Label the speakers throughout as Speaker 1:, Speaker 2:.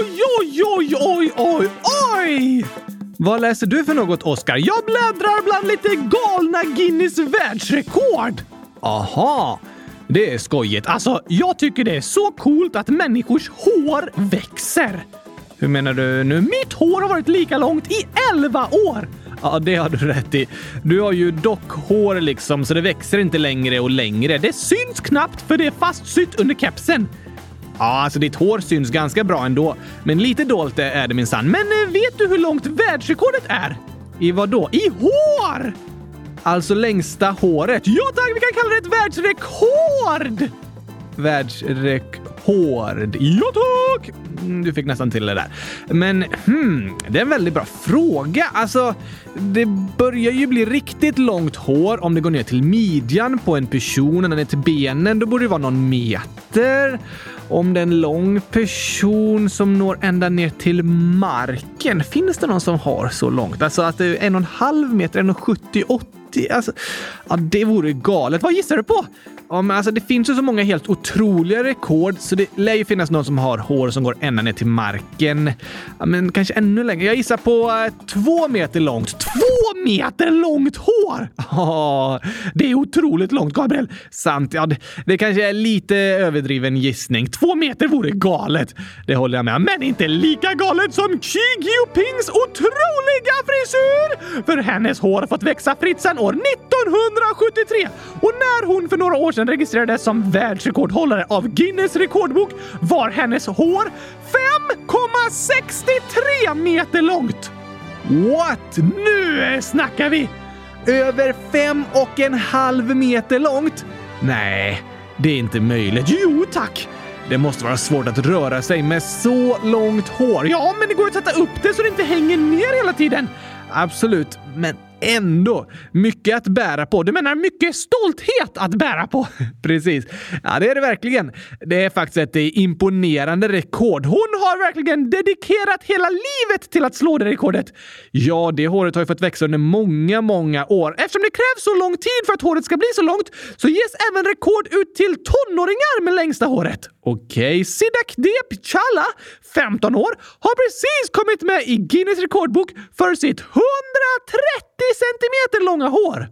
Speaker 1: oj, oj, oj, oj, oj, oj! Vad läser du för något, Oskar? Jag bläddrar bland lite galna Guinness världsrekord. Aha, det är skojigt. Alltså, jag tycker det är så coolt att människors hår växer. Hur menar du nu? Mitt hår har varit lika långt i 11 år! Ja, det har du rätt i. Du har ju dock hår liksom, så det växer inte längre och längre. Det syns knappt för det är fastsytt under kepsen. Ja, alltså ditt hår syns ganska bra ändå, men lite dolt är det minsann. Men eh, vet du hur långt världsrekordet är? I vad då? I hår! Alltså längsta håret. Ja tack, vi kan kalla det ett världsrekord! Världsrekord. Ja tack! Mm, du fick nästan till det där. Men hmm, det är en väldigt bra fråga. Alltså, det börjar ju bli riktigt långt hår om det går ner till midjan på en person och ner till benen. Då borde det vara någon meter. Om det är en lång person som når ända ner till marken. Finns det någon som har så långt? Alltså att det är en och en halv meter, en och 70, 80 Alltså, ja, det vore galet. Vad gissar du på? Ja, men alltså, det finns ju så många helt otroliga rekord, så det lär ju finnas någon som har hår som går ända ner till marken. Ja, men kanske ännu längre. Jag gissar på eh, två meter långt. Två meter långt hår! Ja, det är otroligt långt, Gabriel. Sant. Ja, det, det kanske är lite överdriven gissning. Två meter vore galet. Det håller jag med. Men inte lika galet som Liu Pings otroliga frisyr! För hennes hår har fått växa fritt sedan år 1973 och när hon för några år sedan registrerades som världsrekordhållare av Guinness rekordbok var hennes hår 5,63 meter långt! What? Nu snackar vi! Över fem och en halv meter långt? Nej, det är inte möjligt. Jo tack! Det måste vara svårt att röra sig med så långt hår. Ja, men det går att sätta upp det så det inte hänger ner hela tiden. Absolut, men ändå mycket att bära på. Du menar mycket stolthet att bära på? Precis. Ja, det är det verkligen. Det är faktiskt ett imponerande rekord. Hon har verkligen dedikerat hela livet till att slå det rekordet. Ja, det håret har ju fått växa under många, många år. Eftersom det krävs så lång tid för att håret ska bli så långt så ges även rekord ut till tonåringar med längsta håret. Okej, Sidak Dep Chala, 15 år, har precis kommit med i Guinness rekordbok för sitt 130 centimeter långa hår.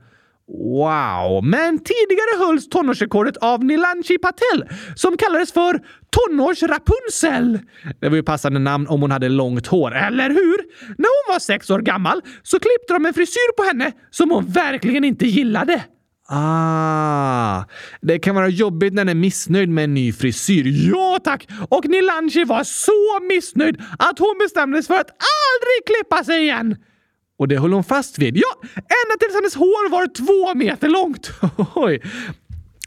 Speaker 1: Wow! Men tidigare hölls tonårsrekordet av Nilanchi Patel som kallades för tonårs-Rapunzel. Det var ju passande namn om hon hade långt hår, eller hur? När hon var sex år gammal så klippte de en frisyr på henne som hon verkligen inte gillade. Ah, det kan vara jobbigt när den är missnöjd med en ny frisyr. Ja tack! Och Nilanchi var så missnöjd att hon bestämde sig för att aldrig klippa sig igen. Och det höll hon fast vid. Ja, ända tills hennes hår var två meter långt. Oj.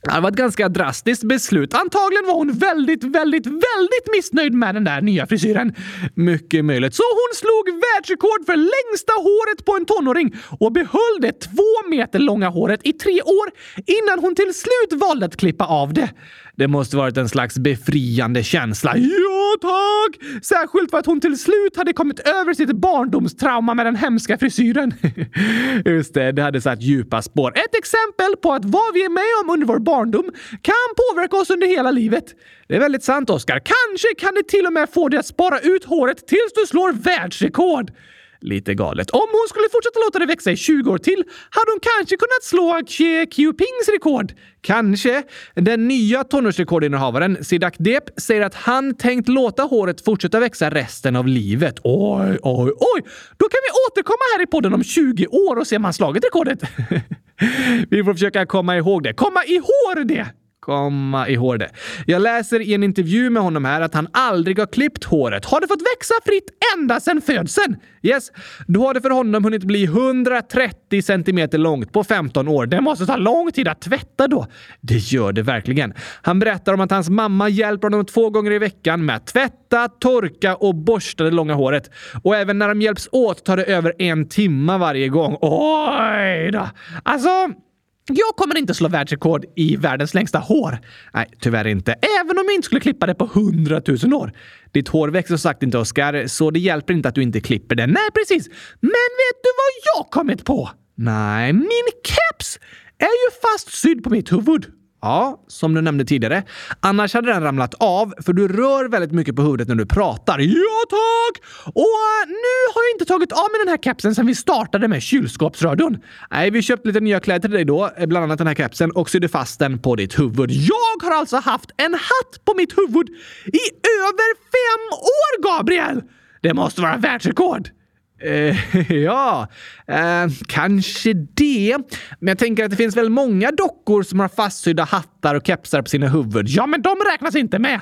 Speaker 1: Det var ett ganska drastiskt beslut. Antagligen var hon väldigt, väldigt, väldigt missnöjd med den där nya frisyren. Mycket möjligt. Så hon slog världsrekord för längsta håret på en tonåring och behöll det två meter långa håret i tre år innan hon till slut valde att klippa av det. Det måste varit en slags befriande känsla. Ja, tack! Särskilt för att hon till slut hade kommit över sitt barndomstrauma med den hemska frisyren. Just det, det hade satt djupa spår. Ett exempel på att vad vi är med om under vår barndom kan påverka oss under hela livet. Det är väldigt sant, Oskar. Kanske kan det till och med få dig att spara ut håret tills du slår världsrekord. Lite galet. Om hon skulle fortsätta låta det växa i 20 år till hade hon kanske kunnat slå Xie Jinpings rekord. Kanske. Den nya tonårsrekordinnehavaren Sidak Dep säger att han tänkt låta håret fortsätta växa resten av livet. Oj, oj, oj! Då kan vi återkomma här i podden om 20 år och se om han slagit rekordet. vi får försöka komma ihåg det. Komma ihåg det! Komma ihåg det. Jag läser i en intervju med honom här att han aldrig har klippt håret. Har det fått växa fritt ända sedan födseln? Yes, då har det för honom hunnit bli 130 centimeter långt på 15 år. Det måste ta lång tid att tvätta då. Det gör det verkligen. Han berättar om att hans mamma hjälper honom två gånger i veckan med att tvätta, torka och borsta det långa håret. Och även när de hjälps åt tar det över en timma varje gång. Oj då! Alltså, jag kommer inte slå världsrekord i världens längsta hår. Nej, tyvärr inte. Även om jag inte skulle klippa det på hundratusen år. Ditt hår växer som sagt inte, Oskar, så det hjälper inte att du inte klipper det. Nej, precis. Men vet du vad jag kommit på? Nej, min keps är ju fastsydd på mitt huvud. Ja, som du nämnde tidigare. Annars hade den ramlat av, för du rör väldigt mycket på huvudet när du pratar. Ja, tack! Och eh, nu har jag inte tagit av mig den här kepsen sedan vi startade med kylskåpsradion. Nej, vi köpte lite nya kläder till dig då, eh, bland annat den här kepsen, och sydde fast den på ditt huvud. Jag har alltså haft en hatt på mitt huvud i över fem år, Gabriel! Det måste vara världsrekord! Eh, ja, eh, kanske det. Men jag tänker att det finns väl många dockor som har fastsydda hattar och kepsar på sina huvud. Ja, men de räknas inte med!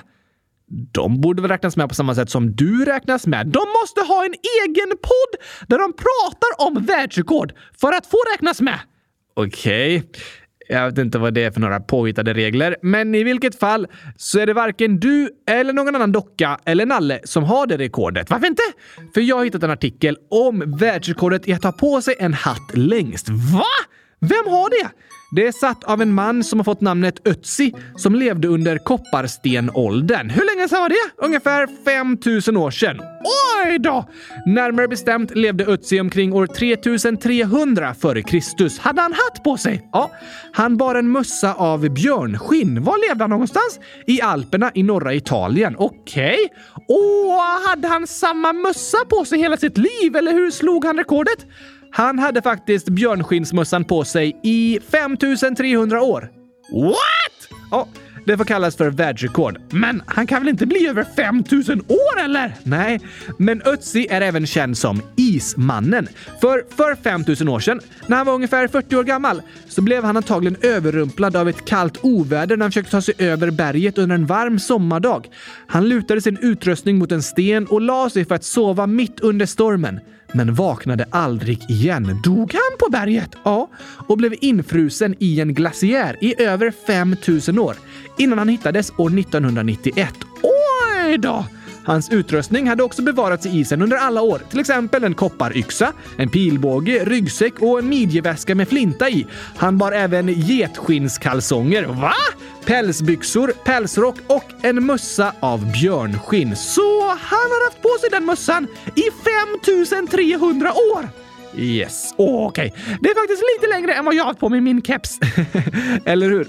Speaker 1: De borde väl räknas med på samma sätt som du räknas med. De måste ha en egen podd där de pratar om världsrekord för att få räknas med. Okej. Okay. Jag vet inte vad det är för några påhittade regler, men i vilket fall så är det varken du eller någon annan docka eller nalle som har det rekordet. Varför inte? För jag har hittat en artikel om världsrekordet i att ha på sig en hatt längst. Va? Vem har det? Det är satt av en man som har fått namnet Ötzi som levde under kopparstenåldern. Hur länge sedan var det? Ungefär 5000 år sedan. Oj då! Närmare bestämt levde Ötzi omkring år 3300 f.Kr. Hade han hatt på sig? Ja. Han bar en mössa av björnskinn. Var levde han någonstans? I Alperna i norra Italien. Okej. Okay. Åh, hade han samma mössa på sig hela sitt liv, eller hur slog han rekordet? Han hade faktiskt björnskinnsmössan på sig i 5300 år. What? Ja, det får kallas för världsrekord. Men han kan väl inte bli över 5000 år eller? Nej, men Ötzi är även känd som Ismannen. För för 5000 år sedan, när han var ungefär 40 år gammal, så blev han antagligen överrumplad av ett kallt oväder när han försökte ta sig över berget under en varm sommardag. Han lutade sin utrustning mot en sten och la sig för att sova mitt under stormen men vaknade aldrig igen. Dog han på berget? Ja, och blev infrusen i en glaciär i över 5000 år innan han hittades år 1991. Oj då! Hans utrustning hade också bevarats i isen under alla år, till exempel en kopparyxa, en pilbåge, ryggsäck och en midjeväska med flinta i. Han bar även getskinnskalsonger. Va? Pälsbyxor, pälsrock och en mössa av björnskinn. Så han har haft på sig den mössan i 5300 år! Yes, okej. Okay. Det är faktiskt lite längre än vad jag har haft på mig min keps. Eller hur?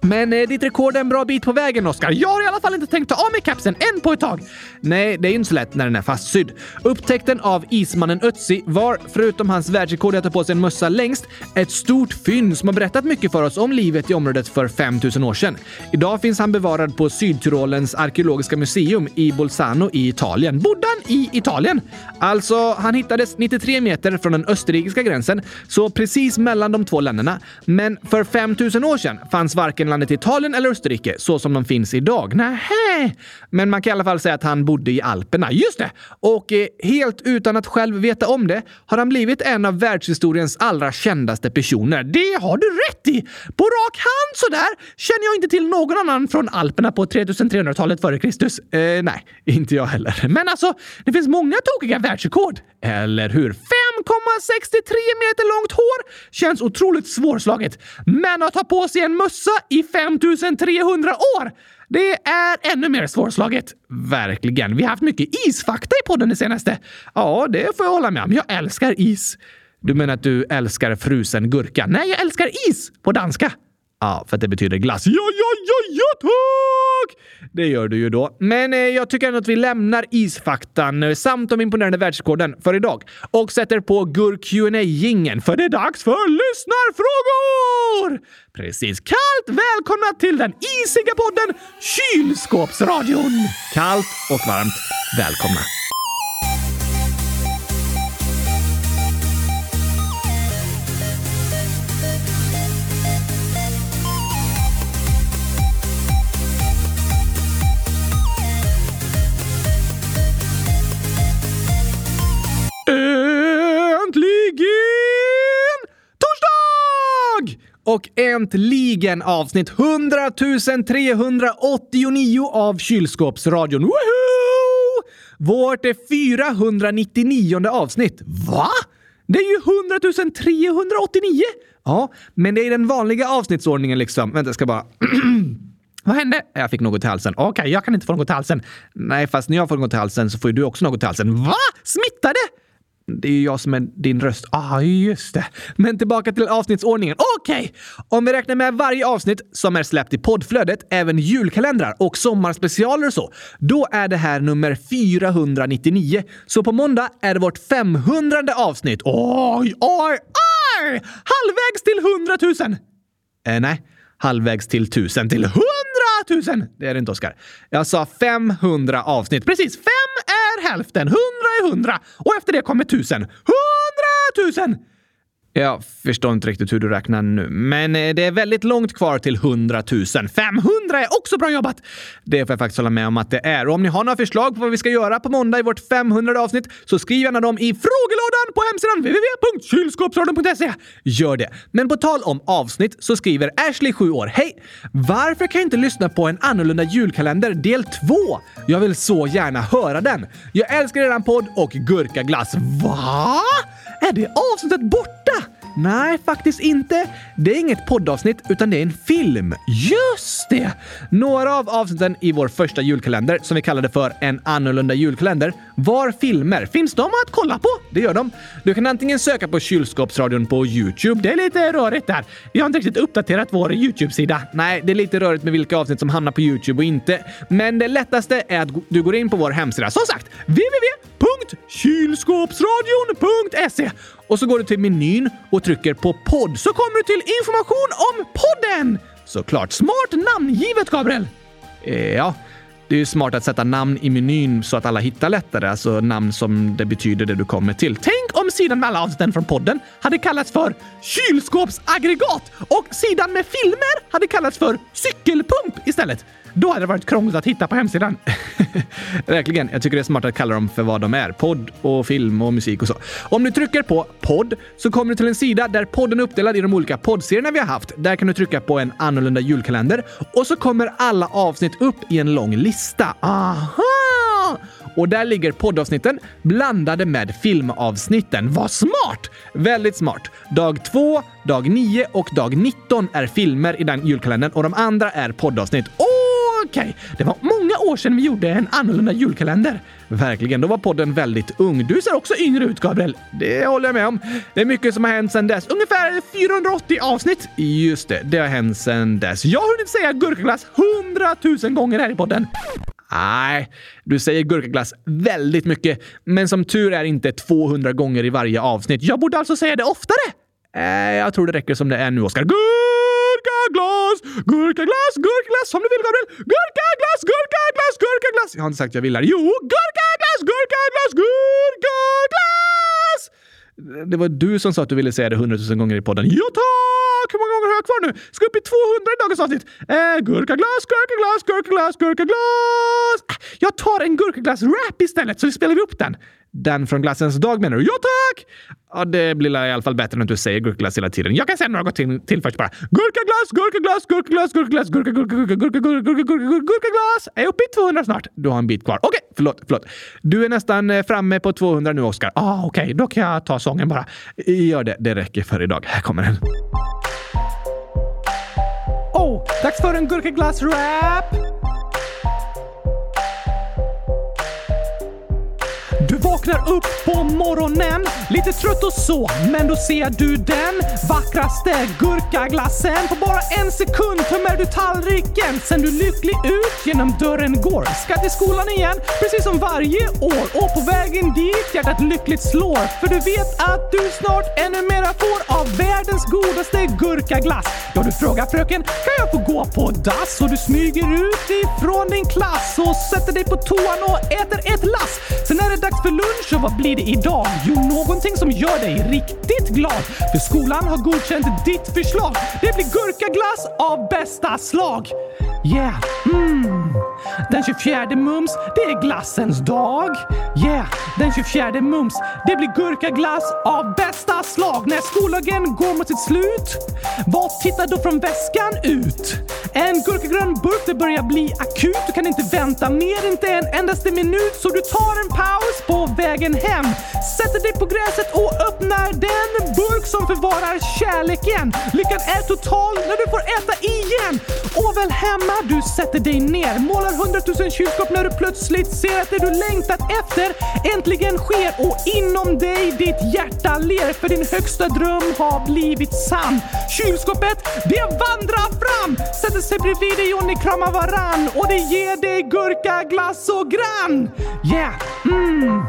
Speaker 1: Men eh, ditt rekord är en bra bit på vägen, Oskar. Jag har i alla fall inte tänkt ta av mig kapsen än på ett tag. Nej, det är ju inte så lätt när den är fastsydd. Upptäckten av ismannen Ötzi var, förutom hans världsrekord i att ta på sig en mössa längst, ett stort fynd som har berättat mycket för oss om livet i området för 5000 år sedan. Idag finns han bevarad på Sydtyrolens arkeologiska museum i Bolzano i Italien. Bodde han i Italien? Alltså, han hittades 93 meter från den österrikiska gränsen, så precis mellan de två länderna. Men för 5000 år sedan fanns varken landet Italien eller Österrike så som de finns idag. Nähä! Men man kan i alla fall säga att han bodde i Alperna. Just det! Och eh, helt utan att själv veta om det har han blivit en av världshistoriens allra kändaste personer. Det har du rätt i! På rak hand sådär känner jag inte till någon annan från Alperna på 3300-talet före Kristus. Eh, nej, inte jag heller. Men alltså, det finns många tokiga världsrekord. Eller hur? 5,63 meter långt hår känns otroligt svårslaget. Men att ha på sig en mössa i i 5300 år det är ännu mer svårslaget. Verkligen. Vi har haft mycket isfakta i podden det senaste. Ja, det får jag hålla med om. Jag älskar is. Du menar att du älskar frusen gurka? Nej, jag älskar is på danska. Ja, för att det betyder glass. Ja, ja, ja, ja, tack! Det gör du ju då. Men eh, jag tycker ändå att vi lämnar isfaktan eh, samt de imponerande världsrekorden för idag och sätter på gur qa gingen för det är dags för lyssnarfrågor! Precis. Kallt välkomna till den isiga podden Kylskåpsradion! Kallt och varmt välkomna! Äntligen! Torsdag! och äntligen avsnitt 100 389 av Kylskåpsradion. Woho! Vårt 499 avsnitt. Va? Det är ju 100 389! Ja, men det är den vanliga avsnittsordningen liksom. Vänta, jag ska bara... Vad hände? Jag fick något i halsen. Okej, okay, jag kan inte få något i halsen. Nej, fast när jag får något i halsen så får ju du också något i halsen. Va? Smittade? Det? Är ju jag som är din röst. Ah, just det. Men tillbaka till avsnittsordningen. Okej! Okay. Om vi räknar med varje avsnitt som är släppt i poddflödet, även julkalendrar och sommarspecialer och så, då är det här nummer 499. Så på måndag är det vårt 500 avsnitt. Oj, oj, oj! Halvvägs till 100 000! Eh, nej, halvvägs till 1000 till 100 000! Det är det inte, Oskar. Jag sa 500 avsnitt. Precis, 500! hälften, hundra är hundra och efter det kommer tusen. Hundratusen! Jag förstår inte riktigt hur du räknar nu, men eh, det är väldigt långt kvar till 100 000. 500 är också bra jobbat! Det får jag faktiskt hålla med om att det är. Och om ni har några förslag på vad vi ska göra på måndag i vårt 500 avsnitt så skriv gärna dem i frågelådan på hemsidan www.kylskåpsradion.se. Gör det! Men på tal om avsnitt så skriver Ashley, 7 år. Hej! Varför kan jag inte lyssna på en annorlunda julkalender del 2? Jag vill så gärna höra den. Jag älskar eran podd och gurkaglass. Va? Är det avsnittet borta? Nej, faktiskt inte. Det är inget poddavsnitt, utan det är en film. Just det! Några av avsnitten i vår första julkalender, som vi kallade för En annorlunda julkalender, var filmer. Finns de att kolla på? Det gör de. Du kan antingen söka på Kylskåpsradion på Youtube. Det är lite rörigt där. Jag har inte riktigt uppdaterat vår Youtube-sida. Nej, det är lite rörigt med vilka avsnitt som hamnar på Youtube och inte. Men det lättaste är att du går in på vår hemsida. Som sagt, www.kylskåpsradion.se och så går du till menyn och trycker på podd så kommer du till information om podden! Såklart smart namngivet, Gabriel! Eh, ja, det är ju smart att sätta namn i menyn så att alla hittar lättare, alltså namn som det betyder det du kommer till. Tänk om sidan med alla avsnitten från podden hade kallats för kylskåpsaggregat och sidan med filmer hade kallats för cykelpump istället. Då hade det varit krångligt att hitta på hemsidan. Verkligen. Jag tycker det är smart att kalla dem för vad de är. Podd och film och musik och så. Om du trycker på podd så kommer du till en sida där podden är uppdelad i de olika poddserierna vi har haft. Där kan du trycka på en annorlunda julkalender och så kommer alla avsnitt upp i en lång lista. Aha! Och där ligger poddavsnitten blandade med filmavsnitten. Vad smart! Väldigt smart. Dag 2, dag 9 och dag 19 är filmer i den julkalendern och de andra är poddavsnitt. Okej, okay. det var många år sedan vi gjorde en annorlunda julkalender. Verkligen, då var podden väldigt ung. Du ser också yngre ut, Gabriel. Det håller jag med om. Det är mycket som har hänt sedan dess. Ungefär 480 avsnitt. Just det, det har hänt sedan dess. Jag har hunnit säga gurkaglass hundratusen gånger här i podden. Nej, du säger gurkaglass väldigt mycket, men som tur är inte 200 gånger i varje avsnitt. Jag borde alltså säga det oftare. Eh, jag tror det räcker som det är nu, Oskar. Gurkaglass, gurkaglass, gurkaglass som du vill, Gabriel. Gurkaglass, gurkaglass, gurkaglass. Jag har inte sagt jag vill här. Jo, gurkaglass, gurkaglass, gurkaglass! Det var du som sa att du ville säga det hundratusen gånger i podden. Ja, tack! Hur många gånger har jag kvar nu? Ska upp i 200 i dagens avsnitt. Eh, gurkaglass, gurkaglass, gurkaglass, gurkaglass. Ah, jag tar en gurkaglass-rap istället så spelar vi upp den. Den från glassens dag menar du? Ja, tack! Ja, det blir i alla fall bättre när du säger gurkaglass hela tiden. Jag kan säga något till, till först bara. Gurkaglass, gurkaglass, gurkaglass, gurkaglass, gurka, gurka, gurka, gurka, gurka, gurka, gurka, gurkaglass. Är uppe i 200 snart. Du har en bit kvar. Okej, förlåt, förlåt. Du är nästan eh, framme på 200 nu, Oskar. Ah, okej, okay. då kan jag ta sången bara. Gör det. Det räcker för idag. Här kommer den. Oh, dags för en gurkaglass-rap! Du vaknar upp på morgonen, lite trött och så, men då ser du den vackraste gurkaglassen. På bara en sekund tömmer du tallriken, sen du lycklig ut genom dörren går. Ska till skolan igen, precis som varje år. Och på vägen dit hjärtat lyckligt slår, för du vet att du snart ännu mera får av världens godaste gurkaglass. Ja, du frågar fröken, kan jag få gå på dass? Och du smyger ut ifrån din klass och sätter dig på toan och äter ett lass. Sen är det dags för lunch och vad blir det idag? Jo, någonting som gör dig riktigt glad. För skolan har godkänt ditt förslag. Det blir gurkaglass av bästa slag. Yeah, mm. Den 24 mums, det är glassens dag. Yeah, den 24 mums, det blir gurkaglass av bästa slag. När skollagen går mot sitt slut, vad tittar då från väskan ut? En gurkagrön burk, det börjar bli akut. Du kan inte vänta mer, inte en endaste minut. Så du tar en paus på vägen hem. Sätter dig på gräset och öppnar den burk som förvarar kärleken. Lyckan är total när du får äta igen. Och väl hemma, du sätter dig ner, målar hundratusen kylskåp när du plötsligt ser att det du längtat efter äntligen sker och inom dig ditt hjärta ler för din högsta dröm har blivit sann. Kylskåpet, det vandrar fram, sätter sig bredvid dig och ni kramar varann och det ger dig gurka, glass och grann. Yeah, mm.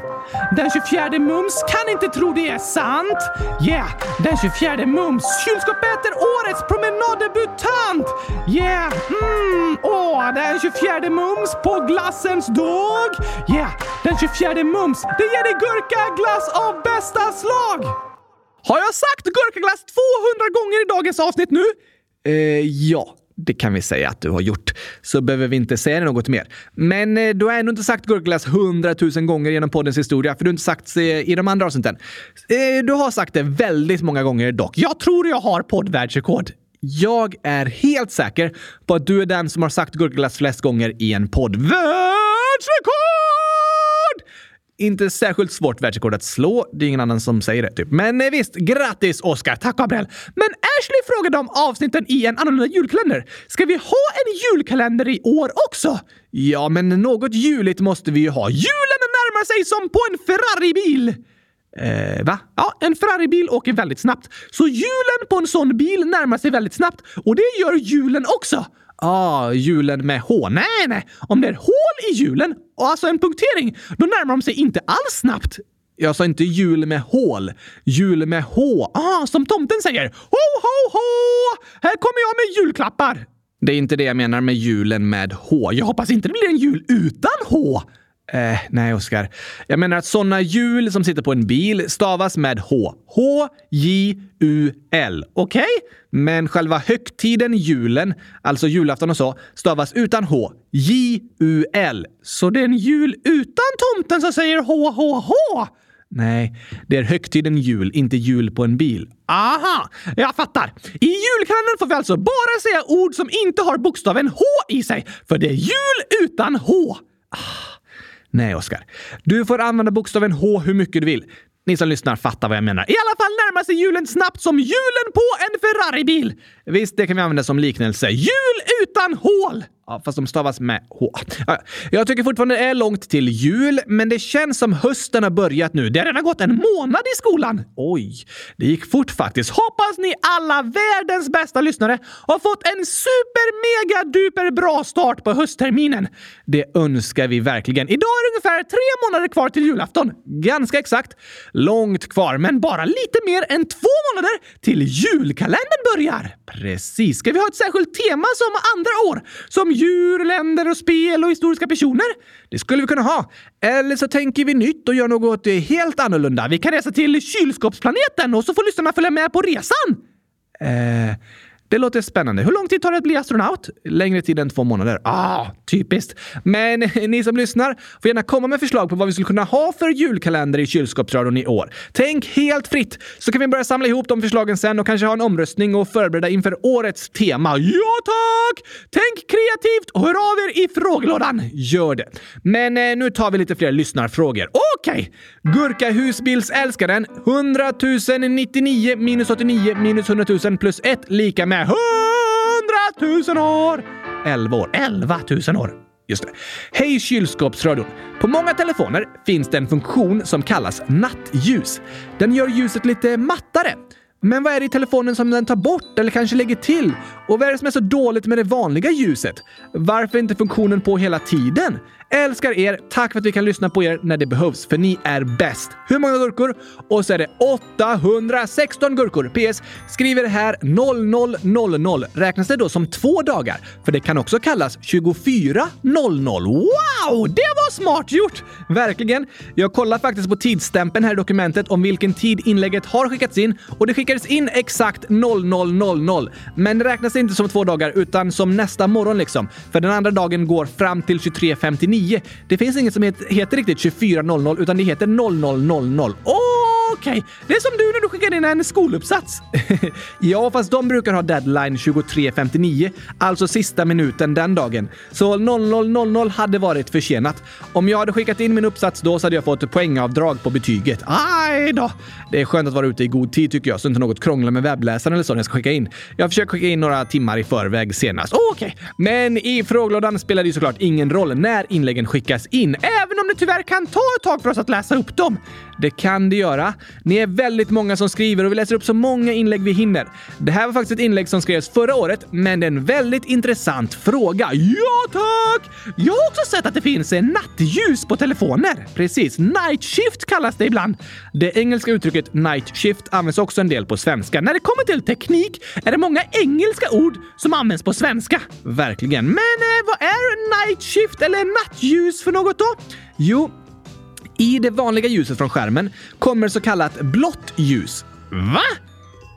Speaker 1: Den 24 mums kan inte tro det är sant. Yeah, den 24 mums. Kylskåpet är årets promenaddebutant. Yeah, mm, åh, den 24 mums på glassens dag. Yeah, den 24 mums. Det ger dig gurkaglass av bästa slag. Har jag sagt gurkaglass 200 gånger i dagens avsnitt nu?
Speaker 2: Eh, ja. Det kan vi säga att du har gjort. Så behöver vi inte säga något mer. Men eh, du har ändå inte sagt gurkaglass hundratusen gånger genom poddens historia, för du har inte sagt det i de andra avsnitten. Eh, du har sagt det väldigt många gånger dock.
Speaker 1: Jag tror jag har poddvärldsrekord.
Speaker 2: Jag är helt säker på att du är den som har sagt gurkaglass flest gånger i en podd. Världsrekord! Inte särskilt svårt världsrekord att slå. Det är ingen annan som säger det, typ. Men eh, visst, grattis Oscar!
Speaker 1: Tack Gabriel! Men Ashley frågade om avsnitten i en annorlunda julkalender. Ska vi ha en julkalender i år också?
Speaker 2: Ja, men något juligt måste vi ju ha.
Speaker 1: Julen närmar sig som på en Ferrari-bil!
Speaker 2: Eh, va?
Speaker 1: Ja, en Ferrari-bil åker väldigt snabbt. Så hjulen på en sån bil närmar sig väldigt snabbt och det gör hjulen också.
Speaker 2: Ah, hjulen med H.
Speaker 1: Nej, nej. Om det är hål i hjulen, alltså en punktering, då närmar de sig inte alls snabbt.
Speaker 2: Jag sa inte hjul med hål. Hjul med H.
Speaker 1: Ah, som tomten säger. Ho, ho, ho! Här kommer jag med julklappar.
Speaker 2: Det är inte det jag menar med hjulen med H.
Speaker 1: Jag hoppas inte det blir en jul utan H.
Speaker 2: Eh, nej, Oskar. Jag menar att sådana hjul som sitter på en bil stavas med H. H-J-U-L.
Speaker 1: Okej? Okay?
Speaker 2: Men själva högtiden julen, alltså julafton och så, stavas utan H. J-U-L.
Speaker 1: Så det är en jul utan tomten som säger H-H-H?
Speaker 2: Nej, det är högtiden jul, inte jul på en bil.
Speaker 1: Aha, jag fattar. I julkalendern får vi alltså bara säga ord som inte har bokstaven H i sig, för det är jul utan H.
Speaker 2: Ah. Nej, Oskar. Du får använda bokstaven H hur mycket du vill. Ni som lyssnar fattar vad jag menar.
Speaker 1: I alla fall närmar sig julen snabbt som hjulen på en Ferraribil!
Speaker 2: Visst, det kan vi använda som liknelse.
Speaker 1: Jul utan hål!
Speaker 2: Ja, fast de stavas med H. Jag tycker fortfarande det är långt till jul, men det känns som hösten har börjat nu.
Speaker 1: Det har redan gått en månad i skolan.
Speaker 2: Oj, det gick fort faktiskt.
Speaker 1: Hoppas ni alla världens bästa lyssnare har fått en super mega duper bra start på höstterminen.
Speaker 2: Det önskar vi verkligen.
Speaker 1: Idag är det ungefär tre månader kvar till julafton.
Speaker 2: Ganska exakt. Långt kvar, men bara lite mer än två månader till julkalendern börjar.
Speaker 1: Precis. Ska vi ha ett särskilt tema som andra år? Som djur, länder och spel och historiska personer?
Speaker 2: Det skulle vi kunna ha. Eller så tänker vi nytt och gör något helt annorlunda.
Speaker 1: Vi kan resa till kylskåpsplaneten och så får lyssnarna följa med på resan.
Speaker 2: Eh... Det låter spännande. Hur lång tid tar det att bli astronaut? Längre tid än två månader.
Speaker 1: Ah, typiskt.
Speaker 2: Men ni som lyssnar får gärna komma med förslag på vad vi skulle kunna ha för julkalender i kylskåpsradion i år. Tänk helt fritt, så kan vi börja samla ihop de förslagen sen och kanske ha en omröstning och förbereda inför årets tema.
Speaker 1: Ja tack! Tänk kreativt och hör av er i frågelådan.
Speaker 2: Gör det. Men eh, nu tar vi lite fler lyssnarfrågor.
Speaker 1: Okej!
Speaker 2: Okay. Gurka husbilsälskaren 100 099 minus 89 minus 100 000 plus 1 lika med med hundratusen år! 11 år. Elva tusen år. Just det. Hej kylskåpsradion! På många telefoner finns det en funktion som kallas nattljus. Den gör ljuset lite mattare. Men vad är det i telefonen som den tar bort eller kanske lägger till? Och vad är det som är så dåligt med det vanliga ljuset? Varför är inte funktionen på hela tiden? Älskar er! Tack för att vi kan lyssna på er när det behövs, för ni är bäst. Hur många gurkor? Och så är det 816 gurkor. PS. Skriver här 0000. Räknas det då som två dagar? För det kan också kallas 2400.
Speaker 1: Wow! Det var smart gjort!
Speaker 2: Verkligen. Jag kollar faktiskt på tidsstämpeln här i dokumentet om vilken tid inlägget har skickats in och det skickades in exakt 0000. Men det räknas inte som två dagar utan som nästa morgon liksom. För den andra dagen går fram till 23.59 9. Det finns inget som heter, heter riktigt 24.00 utan det heter 00.00.
Speaker 1: Okej, okay. det är som du när du skickar in en skoluppsats.
Speaker 2: ja, fast de brukar ha deadline 23.59, alltså sista minuten den dagen. Så 00.00 hade varit försenat. Om jag hade skickat in min uppsats då så hade jag fått poängavdrag på betyget.
Speaker 1: Aj då!
Speaker 2: Det är skönt att vara ute i god tid tycker jag, så inte något krånglar med webbläsaren eller så när jag ska skicka in. Jag försöker skicka in några timmar i förväg senast.
Speaker 1: Oh, Okej. Okay.
Speaker 2: Men i frågelådan spelar det ju såklart ingen roll när inläggen skickas in,
Speaker 1: även om det tyvärr kan ta ett tag för oss att läsa upp dem.
Speaker 2: Det kan det göra. Ni är väldigt många som skriver och vi läser upp så många inlägg vi hinner. Det här var faktiskt ett inlägg som skrevs förra året, men det är en väldigt intressant fråga.
Speaker 1: Ja, tack! Jag har också sett att det finns nattljus på telefoner.
Speaker 2: Precis. Night shift kallas det ibland. Det engelska uttrycket night shift används också en del på svenska.
Speaker 1: När det kommer till teknik är det många engelska ord som används på svenska.
Speaker 2: Verkligen.
Speaker 1: Men eh, vad är night shift eller nattljus för något då?
Speaker 2: Jo, i det vanliga ljuset från skärmen kommer så kallat blått ljus.
Speaker 1: Va?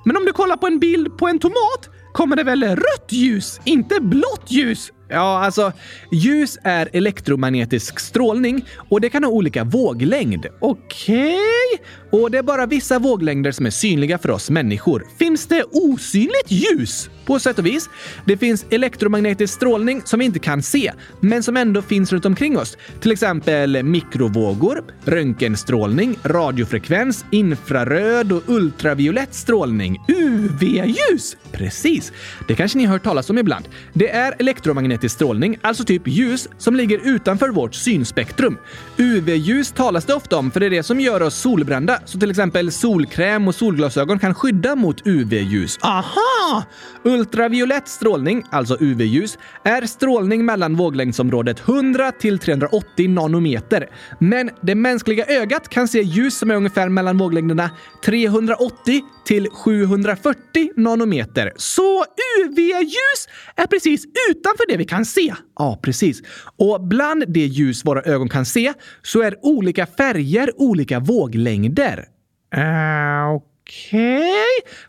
Speaker 1: Men om du kollar på en bild på en tomat kommer det väl rött ljus, inte blått ljus?
Speaker 2: Ja, alltså ljus är elektromagnetisk strålning och det kan ha olika våglängd.
Speaker 1: Okej?
Speaker 2: Okay. Och det är bara vissa våglängder som är synliga för oss människor.
Speaker 1: Finns det osynligt ljus?
Speaker 2: På sätt och vis. Det finns elektromagnetisk strålning som vi inte kan se, men som ändå finns runt omkring oss. Till exempel mikrovågor, röntgenstrålning, radiofrekvens, infraröd och ultraviolett strålning.
Speaker 1: UV-ljus!
Speaker 2: Precis. Det kanske ni har hört talas om ibland. Det är elektromagnetisk strålning, alltså typ ljus, som ligger utanför vårt synspektrum. UV-ljus talas det ofta om för det är det som gör oss solbrända, så till exempel solkräm och solglasögon kan skydda mot UV-ljus.
Speaker 1: Aha!
Speaker 2: Ultraviolett strålning, alltså UV-ljus, är strålning mellan våglängdsområdet 100 till 380 nanometer. Men det mänskliga ögat kan se ljus som är ungefär mellan våglängderna 380 till 740 nanometer.
Speaker 1: Så UV-ljus är precis utanför det vi kan se?
Speaker 2: Ja, precis. Och bland det ljus våra ögon kan se så är olika färger olika våglängder.
Speaker 1: Uh, Okej. Okay.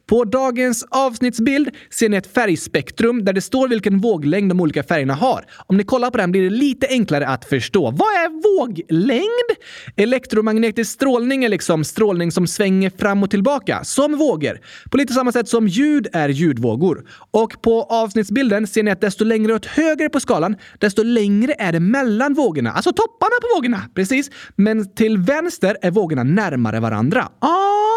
Speaker 2: På dagens avsnittsbild ser ni ett färgspektrum där det står vilken våglängd de olika färgerna har. Om ni kollar på den blir det lite enklare att förstå.
Speaker 1: Vad är våglängd?
Speaker 2: Elektromagnetisk strålning är liksom strålning som svänger fram och tillbaka, som vågor. På lite samma sätt som ljud är ljudvågor. Och på avsnittsbilden ser ni att desto längre åt höger på skalan, desto längre är det mellan vågorna.
Speaker 1: Alltså topparna på vågorna.
Speaker 2: Precis. Men till vänster är vågorna närmare varandra.
Speaker 1: Ah!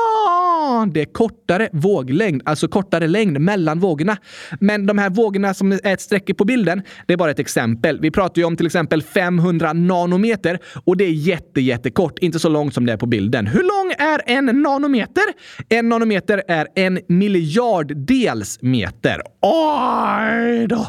Speaker 2: Det är kortare våglängd, alltså kortare längd mellan vågorna. Men de här vågorna som är ett streck på bilden, det är bara ett exempel. Vi pratar ju om till exempel 500 nanometer och det är jätte, jättekort, inte så långt som det är på bilden.
Speaker 1: Hur lång är en nanometer?
Speaker 2: En nanometer är en miljarddels meter.
Speaker 1: Oj då!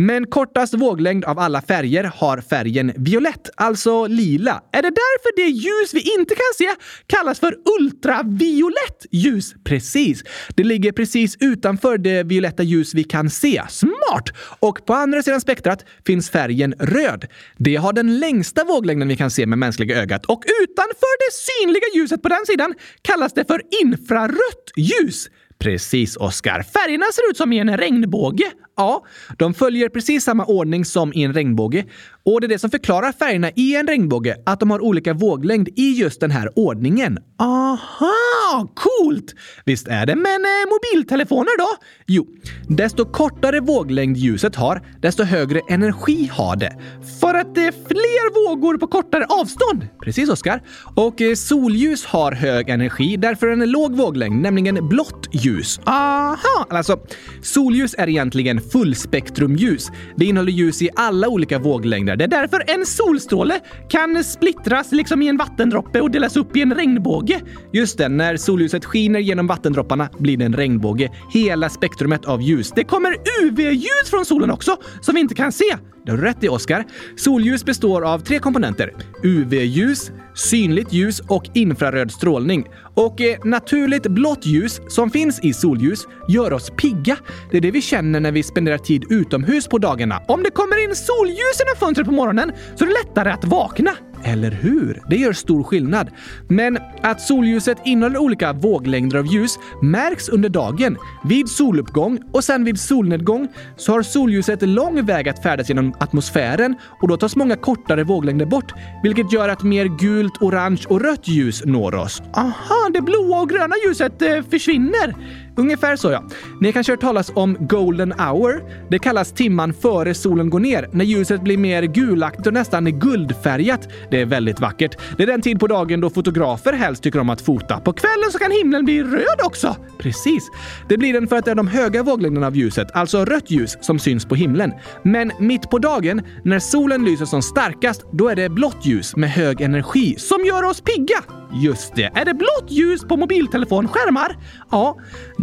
Speaker 2: Men kortast våglängd av alla färger har färgen violett, alltså lila.
Speaker 1: Är det därför det ljus vi inte kan se kallas för ultraviolett ljus?
Speaker 2: Precis. Det ligger precis utanför det violetta ljus vi kan se.
Speaker 1: Smart!
Speaker 2: Och på andra sidan spektrat finns färgen röd. Det har den längsta våglängden vi kan se med mänskliga ögat.
Speaker 1: Och utanför det synliga ljuset på den sidan kallas det för infrarött ljus.
Speaker 2: Precis, Oskar.
Speaker 1: Färgerna ser ut som i en regnbåge.
Speaker 2: Ja, de följer precis samma ordning som i en regnbåge. Och det är det som förklarar färgerna i en regnbåge, att de har olika våglängd i just den här ordningen.
Speaker 1: Aha, coolt!
Speaker 2: Visst är det.
Speaker 1: Men eh, mobiltelefoner då?
Speaker 2: Jo, desto kortare våglängd ljuset har, desto högre energi har det.
Speaker 1: För att det är fler vågor på kortare avstånd?
Speaker 2: Precis, Oskar. Och eh, solljus har hög energi, därför en låg våglängd, nämligen blått ljus.
Speaker 1: Aha!
Speaker 2: Alltså, solljus är egentligen fullspektrumljus. Det innehåller ljus i alla olika våglängder.
Speaker 1: Det är därför en solstråle kan splittras liksom i en vattendroppe och delas upp i en regnbåge.
Speaker 2: Just det, när solljuset skiner genom vattendropparna blir det en regnbåge. Hela spektrumet av ljus.
Speaker 1: Det kommer UV-ljus från solen också, som vi inte kan se.
Speaker 2: Det har du rätt i, Oskar. Solljus består av tre komponenter. UV-ljus, synligt ljus och infraröd strålning. Och eh, naturligt blått ljus som finns i solljus gör oss pigga. Det är det vi känner när vi spenderar tid utomhus på dagarna.
Speaker 1: Om det kommer in solljus genom fönstret på morgonen så är det lättare att vakna.
Speaker 2: Eller hur? Det gör stor skillnad. Men att solljuset innehåller olika våglängder av ljus märks under dagen. Vid soluppgång och sen vid solnedgång så har solljuset lång väg att färdas genom atmosfären och då tas många kortare våglängder bort, vilket gör att mer gult, orange och rött ljus når oss.
Speaker 1: Aha, det blåa och gröna ljuset eh, försvinner.
Speaker 2: Ungefär så ja. Ni kanske hört talas om golden hour. Det kallas timman före solen går ner, när ljuset blir mer gulaktigt och nästan guldfärgat. Det är väldigt vackert. Det är den tid på dagen då fotografer helst tycker om att fota.
Speaker 1: På kvällen så kan himlen bli röd också.
Speaker 2: Precis. Det blir den för att det är de höga våglängderna av ljuset, alltså rött ljus, som syns på himlen. Men mitt på dagen, när solen lyser som starkast, då är det blått ljus med hög energi
Speaker 1: som gör oss pigga.
Speaker 2: Just det.
Speaker 1: Är det blått ljus på mobiltelefonskärmar?
Speaker 2: Ja,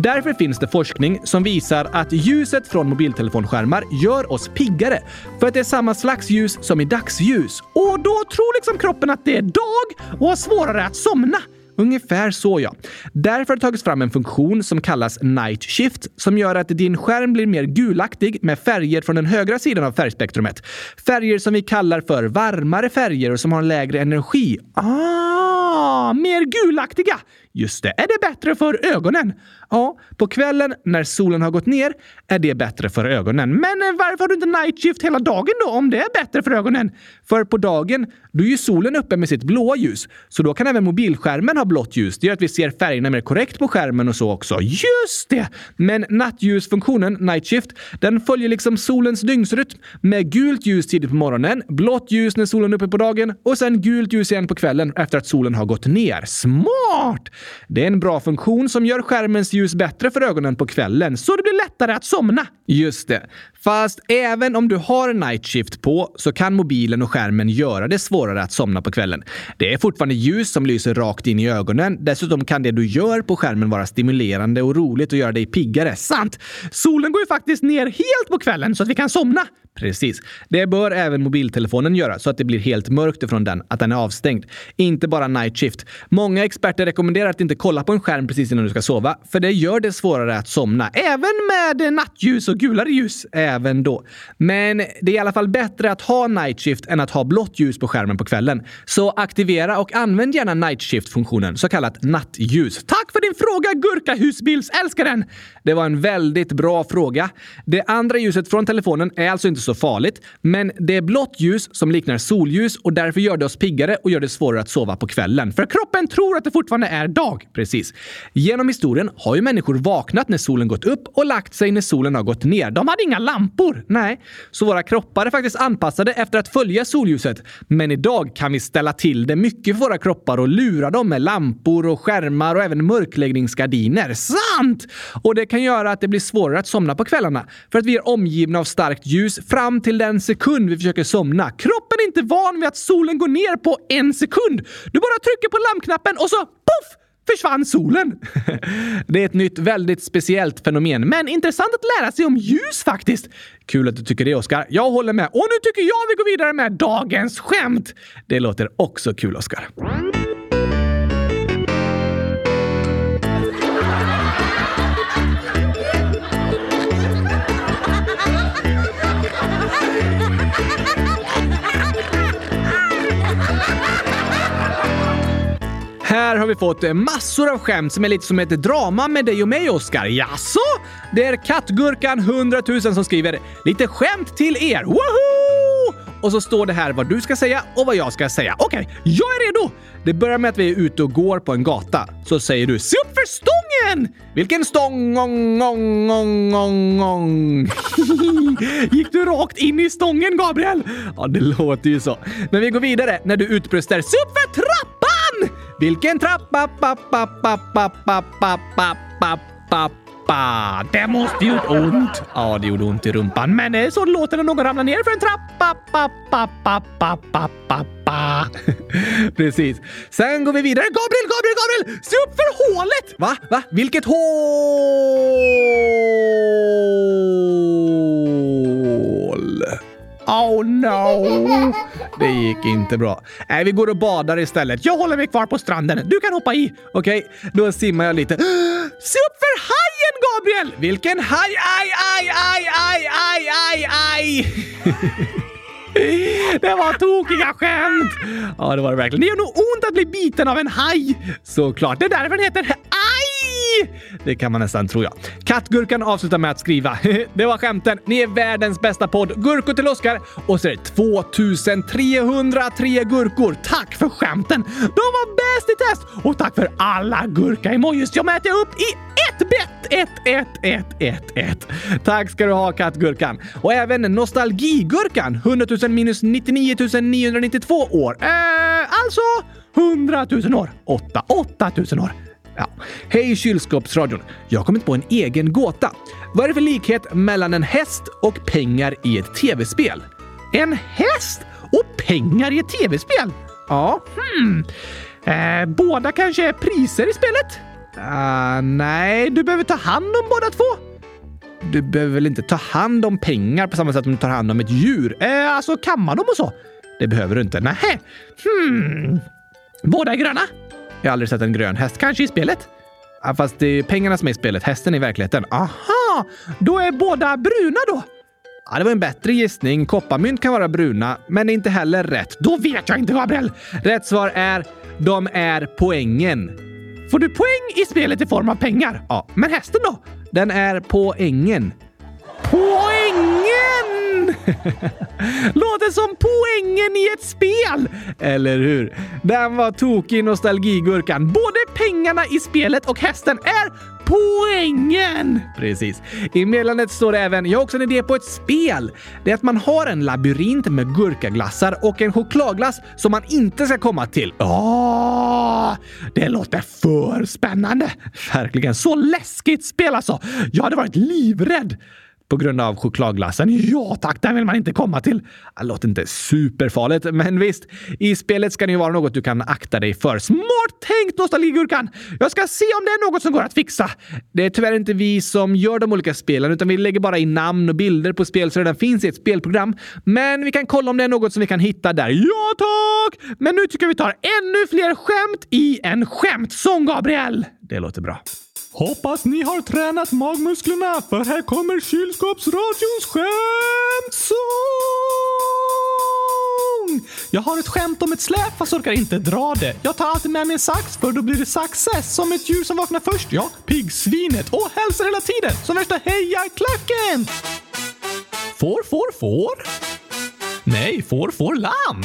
Speaker 2: därför finns det forskning som visar att ljuset från mobiltelefonskärmar gör oss piggare. För att det är samma slags ljus som i dagsljus.
Speaker 1: Och då tror liksom kroppen att det är dag och har svårare att somna.
Speaker 2: Ungefär så ja. Därför har det tagits fram en funktion som kallas Night Shift som gör att din skärm blir mer gulaktig med färger från den högra sidan av färgspektrumet. Färger som vi kallar för varmare färger och som har lägre energi.
Speaker 1: Ah, mer gulaktiga!
Speaker 2: Just det. Är det bättre för ögonen? Ja, på kvällen när solen har gått ner är det bättre för ögonen.
Speaker 1: Men eh, varför har du inte night shift hela dagen då om det är bättre för ögonen?
Speaker 2: För på dagen, då är ju solen uppe med sitt blåa ljus. Så då kan även mobilskärmen ha blått ljus. Det gör att vi ser färgerna mer korrekt på skärmen och så också.
Speaker 1: Just det!
Speaker 2: Men nattljusfunktionen, night shift, den följer liksom solens dygnsrytm med gult ljus tidigt på morgonen, blått ljus när solen är uppe på dagen och sen gult ljus igen på kvällen efter att solen har gått ner.
Speaker 1: Smart!
Speaker 2: Det är en bra funktion som gör skärmens ljus bättre för ögonen på kvällen,
Speaker 1: så det blir lättare att somna.
Speaker 2: Just det. Fast även om du har night shift på så kan mobilen och skärmen göra det svårare att somna på kvällen. Det är fortfarande ljus som lyser rakt in i ögonen. Dessutom kan det du gör på skärmen vara stimulerande och roligt och göra dig piggare.
Speaker 1: Sant! Solen går ju faktiskt ner helt på kvällen så att vi kan somna.
Speaker 2: Precis. Det bör även mobiltelefonen göra så att det blir helt mörkt ifrån den, att den är avstängd. Inte bara night shift. Många experter rekommenderar att inte kolla på en skärm precis innan du ska sova, för det gör det svårare att somna.
Speaker 1: Även med nattljus och gulare ljus.
Speaker 2: Även då. Men det är i alla fall bättre att ha night shift än att ha blått ljus på skärmen på kvällen. Så aktivera och använd gärna night shift-funktionen, så kallat nattljus.
Speaker 1: Tack för din fråga, Gurkahusbilsälskaren!
Speaker 2: Det var en väldigt bra fråga. Det andra ljuset från telefonen är alltså inte så farligt, men det är blått ljus som liknar solljus och därför gör det oss piggare och gör det svårare att sova på kvällen.
Speaker 1: För kroppen tror att det fortfarande är dag.
Speaker 2: Precis. Genom historien har ju människor vaknat när solen gått upp och lagt sig när solen har gått ner.
Speaker 1: De hade inga lampor.
Speaker 2: Nej, så våra kroppar är faktiskt anpassade efter att följa solljuset. Men idag kan vi ställa till det mycket för våra kroppar och lura dem med lampor och skärmar och även mörkläggningsgardiner.
Speaker 1: Sant!
Speaker 2: Och det kan göra att det blir svårare att somna på kvällarna för att vi är omgivna av starkt ljus fram till den sekund vi försöker somna.
Speaker 1: Kroppen är inte van vid att solen går ner på en sekund. Du bara trycker på lampknappen och så poff! försvann solen.
Speaker 2: det är ett nytt, väldigt speciellt fenomen, men intressant att lära sig om ljus faktiskt. Kul att du tycker det, Oskar. Jag håller med.
Speaker 1: Och nu tycker jag vi går vidare med dagens skämt.
Speaker 2: Det låter också kul, Oskar. Här har vi fått eh, massor av skämt som är lite som ett drama med dig och mig, Oskar.
Speaker 1: Jaså?
Speaker 2: Det är Kattgurkan 100 000 som skriver “Lite skämt till er! Woho!” Och så står det här vad du ska säga och vad jag ska säga.
Speaker 1: Okej, okay, jag är redo!
Speaker 2: Det börjar med att vi är ute och går på en gata. Så säger du “Se upp för stången!”
Speaker 1: Vilken stång? Ong, ong, ong, ong, ong. Gick du rakt in i stången, Gabriel?
Speaker 2: Ja, det låter ju så. Men vi går vidare när du utbröstar “Se upp för trappan!”
Speaker 1: Vilken trappa, pappa, pappa, pappa, pappa, pappa. Det måste gjort ont.
Speaker 2: Ja, det gjorde ont i rumpan,
Speaker 1: men det är så det låter när någon ramlar ner för en trappa, pappa, pappa, pappa, pappa.
Speaker 2: Precis. Sen går vi vidare.
Speaker 1: Gabriel, Gabriel, Gabriel! Se upp för hålet!
Speaker 2: Va? Va? Vilket hål?
Speaker 1: Oh no!
Speaker 2: Det gick inte bra. Nej, vi går och badar istället.
Speaker 1: Jag håller mig kvar på stranden. Du kan hoppa i.
Speaker 2: Okej, okay, då simmar jag lite.
Speaker 1: Se upp för hajen, Gabriel!
Speaker 2: Vilken haj? Aj, aj, aj, aj, aj, aj, aj!
Speaker 1: Det var tokiga skämt! Ja, det var det verkligen. Det gör nog ont att bli biten av en haj. Såklart. Det är därför den heter Aj! Det kan man nästan tro, ja. Kattgurkan avslutar med att skriva. Det var skämten. Ni är världens bästa podd. Gurkor till Oskar. Och så är det 2303 gurkor. Tack för skämten! De var bäst i test! Och tack för alla gurka-emojis jag mäter upp i ett bett! Ett, ett, ett, ett, ett. Tack ska du ha kattgurkan. Och även nostalgigurkan. 100 000 minus 99 992 år. Eh, alltså 100 000 år. 8, 8 000 år. Ja. Hej kylskåpsradion! Jag har kommit på en egen gåta. Vad är det för likhet mellan en häst och pengar i ett tv-spel? En häst och pengar i ett tv-spel? Ja, hmm. Eh, båda kanske är priser i spelet? Uh, nej, du behöver ta hand om båda två. Du behöver väl inte ta hand om pengar på samma sätt som du tar hand om ett djur? Eh, alltså kamma dem och så? Det behöver du inte. Nähä. Hmm. Båda är gröna? Jag har aldrig sett en grön häst. Kanske i spelet? Ja, fast det är pengarna som är i spelet, hästen i verkligheten. Aha! Då är båda bruna då? Ja, det var en bättre gissning. Kopparmynt kan vara bruna, men inte heller rätt. Då vet jag inte, Gabriel! Rätt svar är de är poängen. Får du poäng i spelet i form av pengar? Ja, men hästen då? Den är poängen. Poängen! Låter som poängen i ett spel! Eller hur? Den var tokig nostalgigurkan. Både pengarna i spelet och hästen är poängen! Precis. I meddelandet står det även “Jag har också en idé på ett spel”. Det är att man har en labyrint med gurkaglassar och en chokladglass som man inte ska komma till. Åh, det låter för spännande! Verkligen. Så läskigt spel alltså! Jag hade varit livrädd på grund av chokladglassen. Ja tack, den vill man inte komma till. Det låter inte superfarligt, men visst. I spelet ska det ju vara något du kan akta dig för. Smart tänkt, Nostalgigurkan! Jag ska se om det är något som går att fixa. Det är tyvärr inte vi som gör de olika spelen, utan vi lägger bara in namn och bilder på spel som redan finns i ett spelprogram. Men vi kan kolla om det är något som vi kan hitta där. Ja tack! Men nu tycker jag vi tar ännu fler skämt i en skämtsång, Gabriel! Det låter bra. Hoppas ni har tränat magmusklerna för här kommer kylskåpsradions skämtsång! Jag har ett skämt om ett släp fast orkar inte dra det. Jag tar alltid med mig en sax för då blir det success som ett djur som vaknar först. Ja, piggsvinet och hälsar hela tiden som värsta hejarklacken! Får, får, får? Nej, får, får lamm.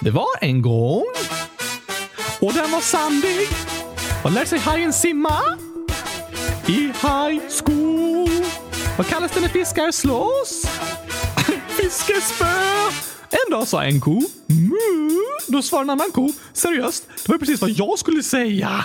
Speaker 1: Det var en gång och den var sandig vad lär sig hajen simma? I high school. Vad kallas det när fiskar slåss? Fiskespö! En dag sa en ko mu. Då svarade en annan ko seriöst, det var precis vad jag skulle säga.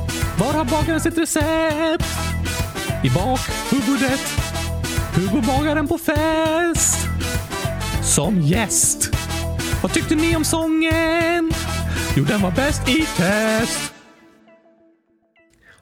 Speaker 1: Var har bagaren sitt recept? I bakhuvudet. Hugo bagaren på fest? som gäst. Vad tyckte ni om sången? Jo, den var bäst i test.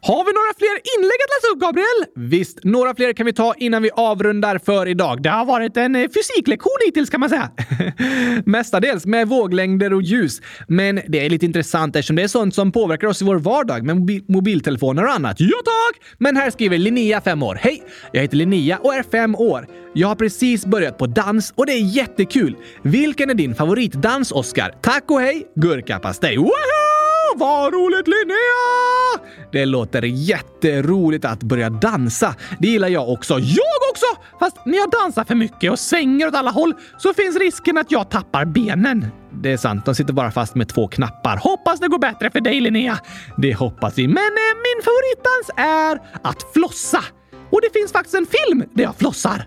Speaker 1: Har vi några fler inlägg att läsa upp, Gabriel?
Speaker 2: Visst, några fler kan vi ta innan vi avrundar för idag.
Speaker 1: Det har varit en eh, fysiklektion hittills kan man säga.
Speaker 2: Mestadels med våglängder och ljus. Men det är lite intressant eftersom det är sånt som påverkar oss i vår vardag med mobi mobiltelefoner och annat.
Speaker 1: Ja tack!
Speaker 2: Men här skriver Linnea, 5 år. Hej! Jag heter Linnea och är 5 år. Jag har precis börjat på dans och det är jättekul. Vilken är din favoritdans, Oscar? Tack och hej! Gurkapastej. Woho!
Speaker 1: Vad roligt Linnea!
Speaker 2: Det låter jätteroligt att börja dansa. Det gillar jag också.
Speaker 1: Jag också! Fast när jag dansar för mycket och svänger åt alla håll så finns risken att jag tappar benen.
Speaker 2: Det är sant, de sitter bara fast med två knappar.
Speaker 1: Hoppas det går bättre för dig Linnea.
Speaker 2: Det hoppas vi.
Speaker 1: Men eh, min favoritdans är att flossa. Och det finns faktiskt en film där jag flossar.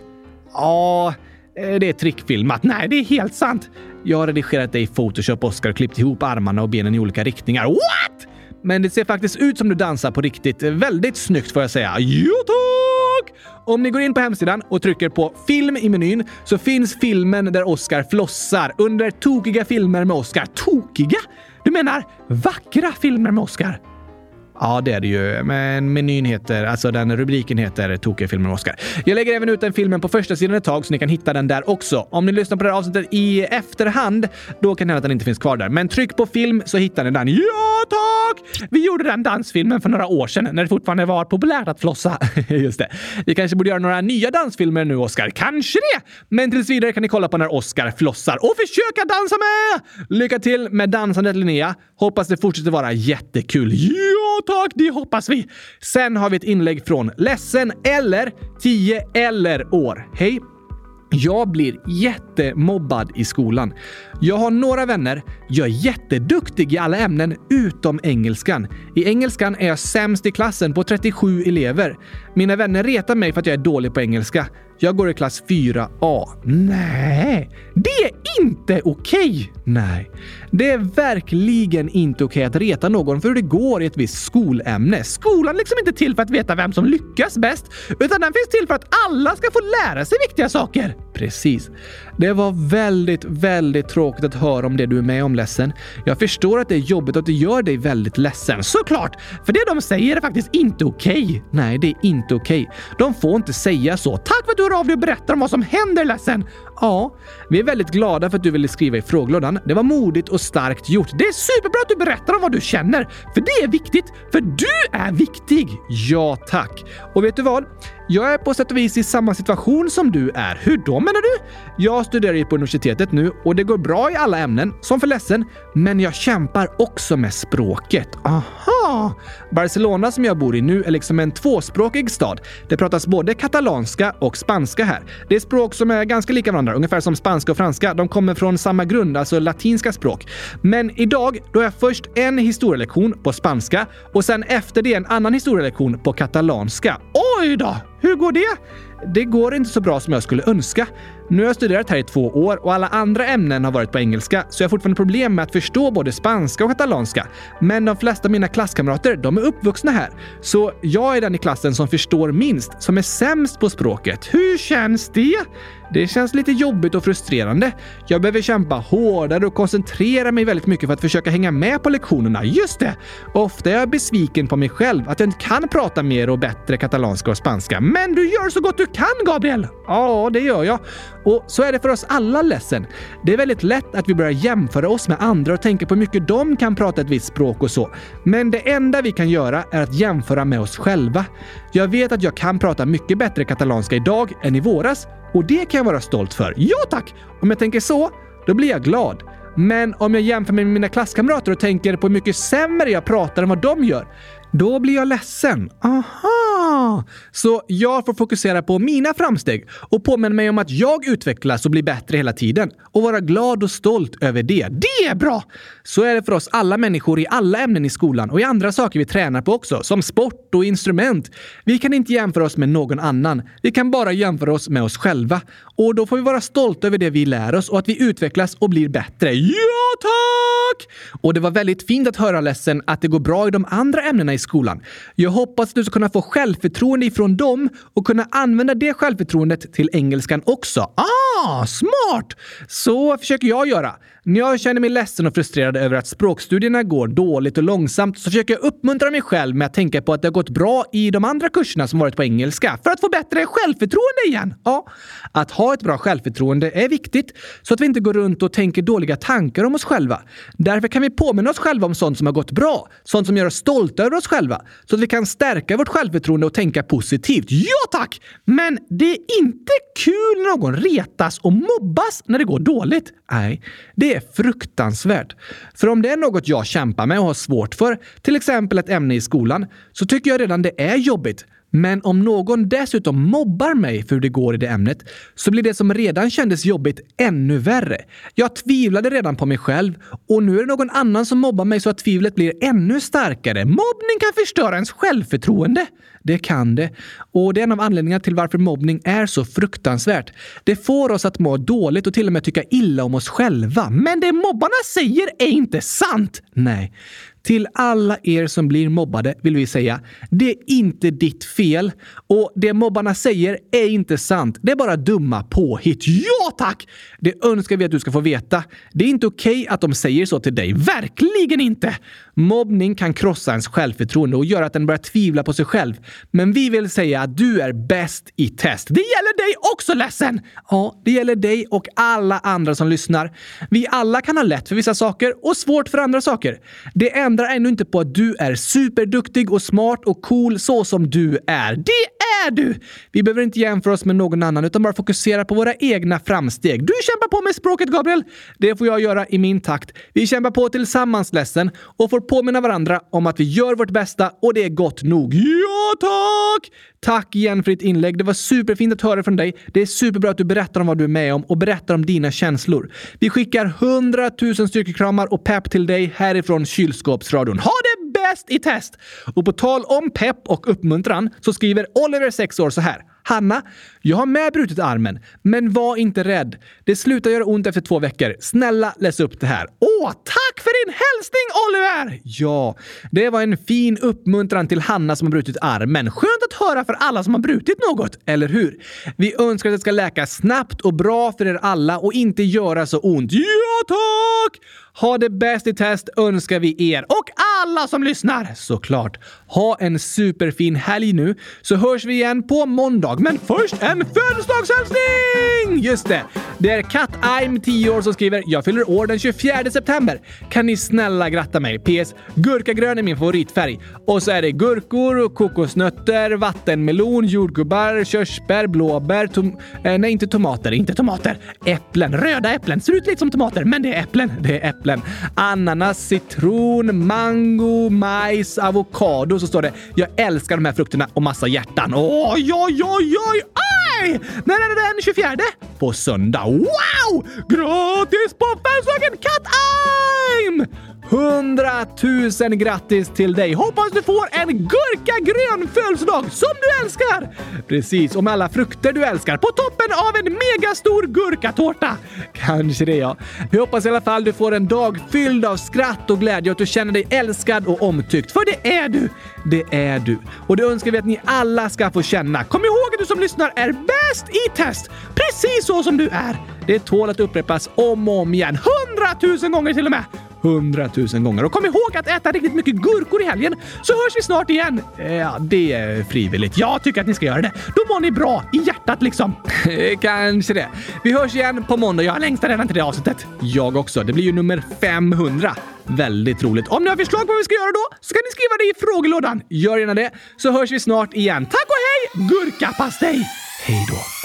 Speaker 2: Ja, eh, det är trickfilmat.
Speaker 1: Nej, det är helt sant.
Speaker 2: Jag har redigerat dig i Photoshop, Oscar, och klippt ihop armarna och benen i olika riktningar.
Speaker 1: What?
Speaker 2: Men det ser faktiskt ut som du dansar på riktigt. Väldigt snyggt får jag säga.
Speaker 1: Jo tack!
Speaker 2: Om ni går in på hemsidan och trycker på film i menyn så finns filmen där Oscar flossar under tokiga filmer med Oscar.
Speaker 1: Tokiga? Du menar vackra filmer med Oscar?
Speaker 2: Ja, det är det ju. Men menyn heter, alltså den rubriken heter Tokiga filmer med Oscar. Jag lägger även ut den filmen på första sidan ett tag så ni kan hitta den där också. Om ni lyssnar på det här avsnittet i efterhand, då kan det hända att den inte finns kvar där. Men tryck på film så hittar ni den.
Speaker 1: Ja, tack! Vi gjorde den dansfilmen för några år sedan när det fortfarande var populärt att flossa.
Speaker 2: Just det. Vi kanske borde göra några nya dansfilmer nu, Oscar.
Speaker 1: Kanske det!
Speaker 2: Men tills vidare kan ni kolla på när Oscar flossar och försöka dansa med! Lycka till med dansandet, Linnea. Hoppas det fortsätter vara jättekul.
Speaker 1: Ja, tack! Det hoppas vi.
Speaker 2: Sen har vi ett inlägg från Ledsen eller 10 eller år. Hej! Jag blir jättemobbad i skolan. Jag har några vänner. Jag är jätteduktig i alla ämnen utom engelskan. I engelskan är jag sämst i klassen på 37 elever. Mina vänner retar mig för att jag är dålig på engelska. Jag går i klass 4A.
Speaker 1: Nej, det är inte okej! Okay.
Speaker 2: Nej, det är verkligen inte okej okay att reta någon för hur det går i ett visst skolämne.
Speaker 1: Skolan är liksom inte till för att veta vem som lyckas bäst, utan den finns till för att alla ska få lära sig viktiga saker.
Speaker 2: Precis. Det var väldigt, väldigt tråkigt att höra om det du är med om, ledsen. Jag förstår att det är jobbigt och att det gör dig väldigt ledsen.
Speaker 1: Såklart! För det de säger är faktiskt inte okej. Okay.
Speaker 2: Nej, det är inte okej. Okay. De får inte säga så.
Speaker 1: Tack för att du hör av dig och berättar om vad som händer, ledsen.
Speaker 2: Ja, vi är väldigt glada för att du ville skriva i frågelådan. Det var modigt och starkt gjort.
Speaker 1: Det är superbra att du berättar om vad du känner, för det är viktigt. För du är viktig!
Speaker 2: Ja, tack. Och vet du vad? Jag är på sätt och vis i samma situation som du är.
Speaker 1: Hur då menar du?
Speaker 2: Jag studerar ju på universitetet nu och det går bra i alla ämnen, som för ledsen. Men jag kämpar också med språket.
Speaker 1: Aha!
Speaker 2: Barcelona som jag bor i nu är liksom en tvåspråkig stad. Det pratas både katalanska och spanska här. Det är språk som är ganska lika varandra, ungefär som spanska och franska. De kommer från samma grund, alltså latinska språk. Men idag, då är jag först en historielektion på spanska och sen efter det en annan historielektion på katalanska.
Speaker 1: Oj då! Hur går det?
Speaker 2: Det går inte så bra som jag skulle önska. Nu har jag studerat här i två år och alla andra ämnen har varit på engelska, så jag har fortfarande problem med att förstå både spanska och katalanska. Men de flesta av mina klasskamrater, de är uppvuxna här. Så jag är den i klassen som förstår minst, som är sämst på språket.
Speaker 1: Hur känns det?
Speaker 2: Det känns lite jobbigt och frustrerande. Jag behöver kämpa hårdare och koncentrera mig väldigt mycket för att försöka hänga med på lektionerna.
Speaker 1: Just det!
Speaker 2: Ofta är jag besviken på mig själv att jag inte kan prata mer och bättre katalanska och spanska.
Speaker 1: Men du gör så gott du kan, Gabriel!
Speaker 2: Ja, det gör jag. Och så är det för oss alla ledsen. Det är väldigt lätt att vi börjar jämföra oss med andra och tänka på hur mycket de kan prata ett visst språk och så. Men det enda vi kan göra är att jämföra med oss själva. Jag vet att jag kan prata mycket bättre katalanska idag än i våras och det kan jag vara stolt för.
Speaker 1: Ja tack!
Speaker 2: Om jag tänker så, då blir jag glad. Men om jag jämför med mina klasskamrater och tänker på hur mycket sämre jag pratar än vad de gör, då blir jag ledsen.
Speaker 1: Aha!
Speaker 2: Så jag får fokusera på mina framsteg och påminna mig om att jag utvecklas och blir bättre hela tiden och vara glad och stolt över det.
Speaker 1: Det är bra!
Speaker 2: Så är det för oss alla människor i alla ämnen i skolan och i andra saker vi tränar på också, som sport och instrument. Vi kan inte jämföra oss med någon annan. Vi kan bara jämföra oss med oss själva. Och då får vi vara stolta över det vi lär oss och att vi utvecklas och blir bättre.
Speaker 1: Ja, tack!
Speaker 2: Och det var väldigt fint att höra ledsen att det går bra i de andra ämnena i skolan. Jag hoppas att du ska kunna få självförtroende ifrån dem och kunna använda det självförtroendet till engelskan också.
Speaker 1: Ah, smart!
Speaker 2: Så försöker jag göra. När jag känner mig ledsen och frustrerad över att språkstudierna går dåligt och långsamt så försöker jag uppmuntra mig själv med att tänka på att det har gått bra i de andra kurserna som varit på engelska för att få bättre självförtroende igen. Ja, att ha ett bra självförtroende är viktigt så att vi inte går runt och tänker dåliga tankar om oss själva. Därför kan vi påminna oss själva om sånt som har gått bra, sånt som gör oss stolta över oss själva, så att vi kan stärka vårt självförtroende och tänka positivt.
Speaker 1: Ja tack! Men det är inte kul när någon retas och mobbas när det går dåligt.
Speaker 2: Nej, det är fruktansvärt. För om det är något jag kämpar med och har svårt för, till exempel ett ämne i skolan, så tycker jag redan det är jobbigt. Men om någon dessutom mobbar mig för hur det går i det ämnet så blir det som redan kändes jobbigt ännu värre. Jag tvivlade redan på mig själv och nu är det någon annan som mobbar mig så att tvivlet blir ännu starkare.
Speaker 1: Mobbning kan förstöra ens självförtroende.
Speaker 2: Det kan det. Och det är en av anledningarna till varför mobbning är så fruktansvärt. Det får oss att må dåligt och till och med tycka illa om oss själva.
Speaker 1: Men det mobbarna säger är inte sant!
Speaker 2: Nej. Till alla er som blir mobbade vill vi säga, det är inte ditt fel. Och det mobbarna säger är inte sant. Det är bara dumma påhitt.
Speaker 1: Ja tack!
Speaker 2: Det önskar vi att du ska få veta. Det är inte okej okay att de säger så till dig.
Speaker 1: Verkligen inte!
Speaker 2: Mobbning kan krossa ens självförtroende och göra att den börjar tvivla på sig själv. Men vi vill säga att du är bäst i test.
Speaker 1: Det gäller dig också ledsen!
Speaker 2: Ja, det gäller dig och alla andra som lyssnar. Vi alla kan ha lätt för vissa saker och svårt för andra saker. Det ändrar ännu inte på att du är superduktig och smart och cool så som du är.
Speaker 1: Det är du!
Speaker 2: Vi behöver inte jämföra oss med någon annan utan bara fokusera på våra egna framsteg.
Speaker 1: Du kämpar på med språket, Gabriel.
Speaker 2: Det får jag göra i min takt. Vi kämpar på tillsammans, ledsen, och får påminna varandra om att vi gör vårt bästa och det är gott nog.
Speaker 1: Ja, tack!
Speaker 2: Tack igen för ditt inlägg. Det var superfint att höra från dig. Det är superbra att du berättar om vad du är med om och berättar om dina känslor. Vi skickar 100 000 styrkekramar och pepp till dig härifrån kylskåpsradion.
Speaker 1: Ha det bäst i test!
Speaker 2: Och på tal om pepp och uppmuntran så skriver Oliver, 6 år, så här. Hanna, jag har med brutit armen, men var inte rädd. Det slutar göra ont efter två veckor. Snälla läs upp det här.
Speaker 1: Åh, tack för din hälsning Oliver!
Speaker 2: Ja, det var en fin uppmuntran till Hanna som har brutit armen.
Speaker 1: Skönt att höra för alla som har brutit något, eller hur?
Speaker 2: Vi önskar att det ska läka snabbt och bra för er alla och inte göra så ont.
Speaker 1: Ja, tack!
Speaker 2: Ha det bäst i test önskar vi er
Speaker 1: och alla som lyssnar
Speaker 2: såklart. Ha en superfin helg nu så hörs vi igen på måndag.
Speaker 1: Men först en födelsedagshälsning!
Speaker 2: Just det. Det är Kat I'm 10 år som skriver “Jag fyller år den 24 september. Kan ni snälla gratta mig? PS. Gurkagrön är min favoritfärg. Och så är det gurkor, kokosnötter, vattenmelon, jordgubbar, körsbär, blåbär, tom eh, nej inte tomater, inte tomater. Äpplen, röda äpplen. Ser ut lite som tomater, men det är äpplen. Det är äpplen. Ananas, citron, mango, majs, avokado. Så står det “Jag älskar de här frukterna” och massa hjärtan.
Speaker 1: Oj, oj, oj, oj! Ah! Yay! När är det den 24?
Speaker 2: På söndag.
Speaker 1: Wow! Gratis på Bandslagen Cut-Eye! 100
Speaker 2: 000 grattis till dig!
Speaker 1: Hoppas du får en gurkagrön födelsedag som du älskar!
Speaker 2: Precis, och med alla frukter du älskar på toppen av en megastor gurkatårta! Kanske det ja. Vi hoppas i alla fall du får en dag fylld av skratt och glädje och att du känner dig älskad och omtyckt. För det är du! Det är du. Och det önskar vi att ni alla ska få känna.
Speaker 1: Kom ihåg att du som lyssnar är bäst i test! Precis så som du är!
Speaker 2: Det tål att upprepas om och om igen.
Speaker 1: Hundratusen gånger till och med!
Speaker 2: Hundratusen gånger.
Speaker 1: Och kom ihåg att äta riktigt mycket gurkor i helgen, så hörs vi snart igen.
Speaker 2: Ja, det är frivilligt.
Speaker 1: Jag tycker att ni ska göra det. Då mår ni bra i hjärtat liksom.
Speaker 2: Kanske det. Vi hörs igen på måndag. Jag längtar redan till det avsnittet. Jag också. Det blir ju nummer 500. Väldigt roligt.
Speaker 1: Om ni har förslag på vad vi ska göra då så kan ni skriva det i frågelådan.
Speaker 2: Gör gärna det, så hörs vi snart igen.
Speaker 1: Tack och hej! Gurkapastej!
Speaker 2: Hej då!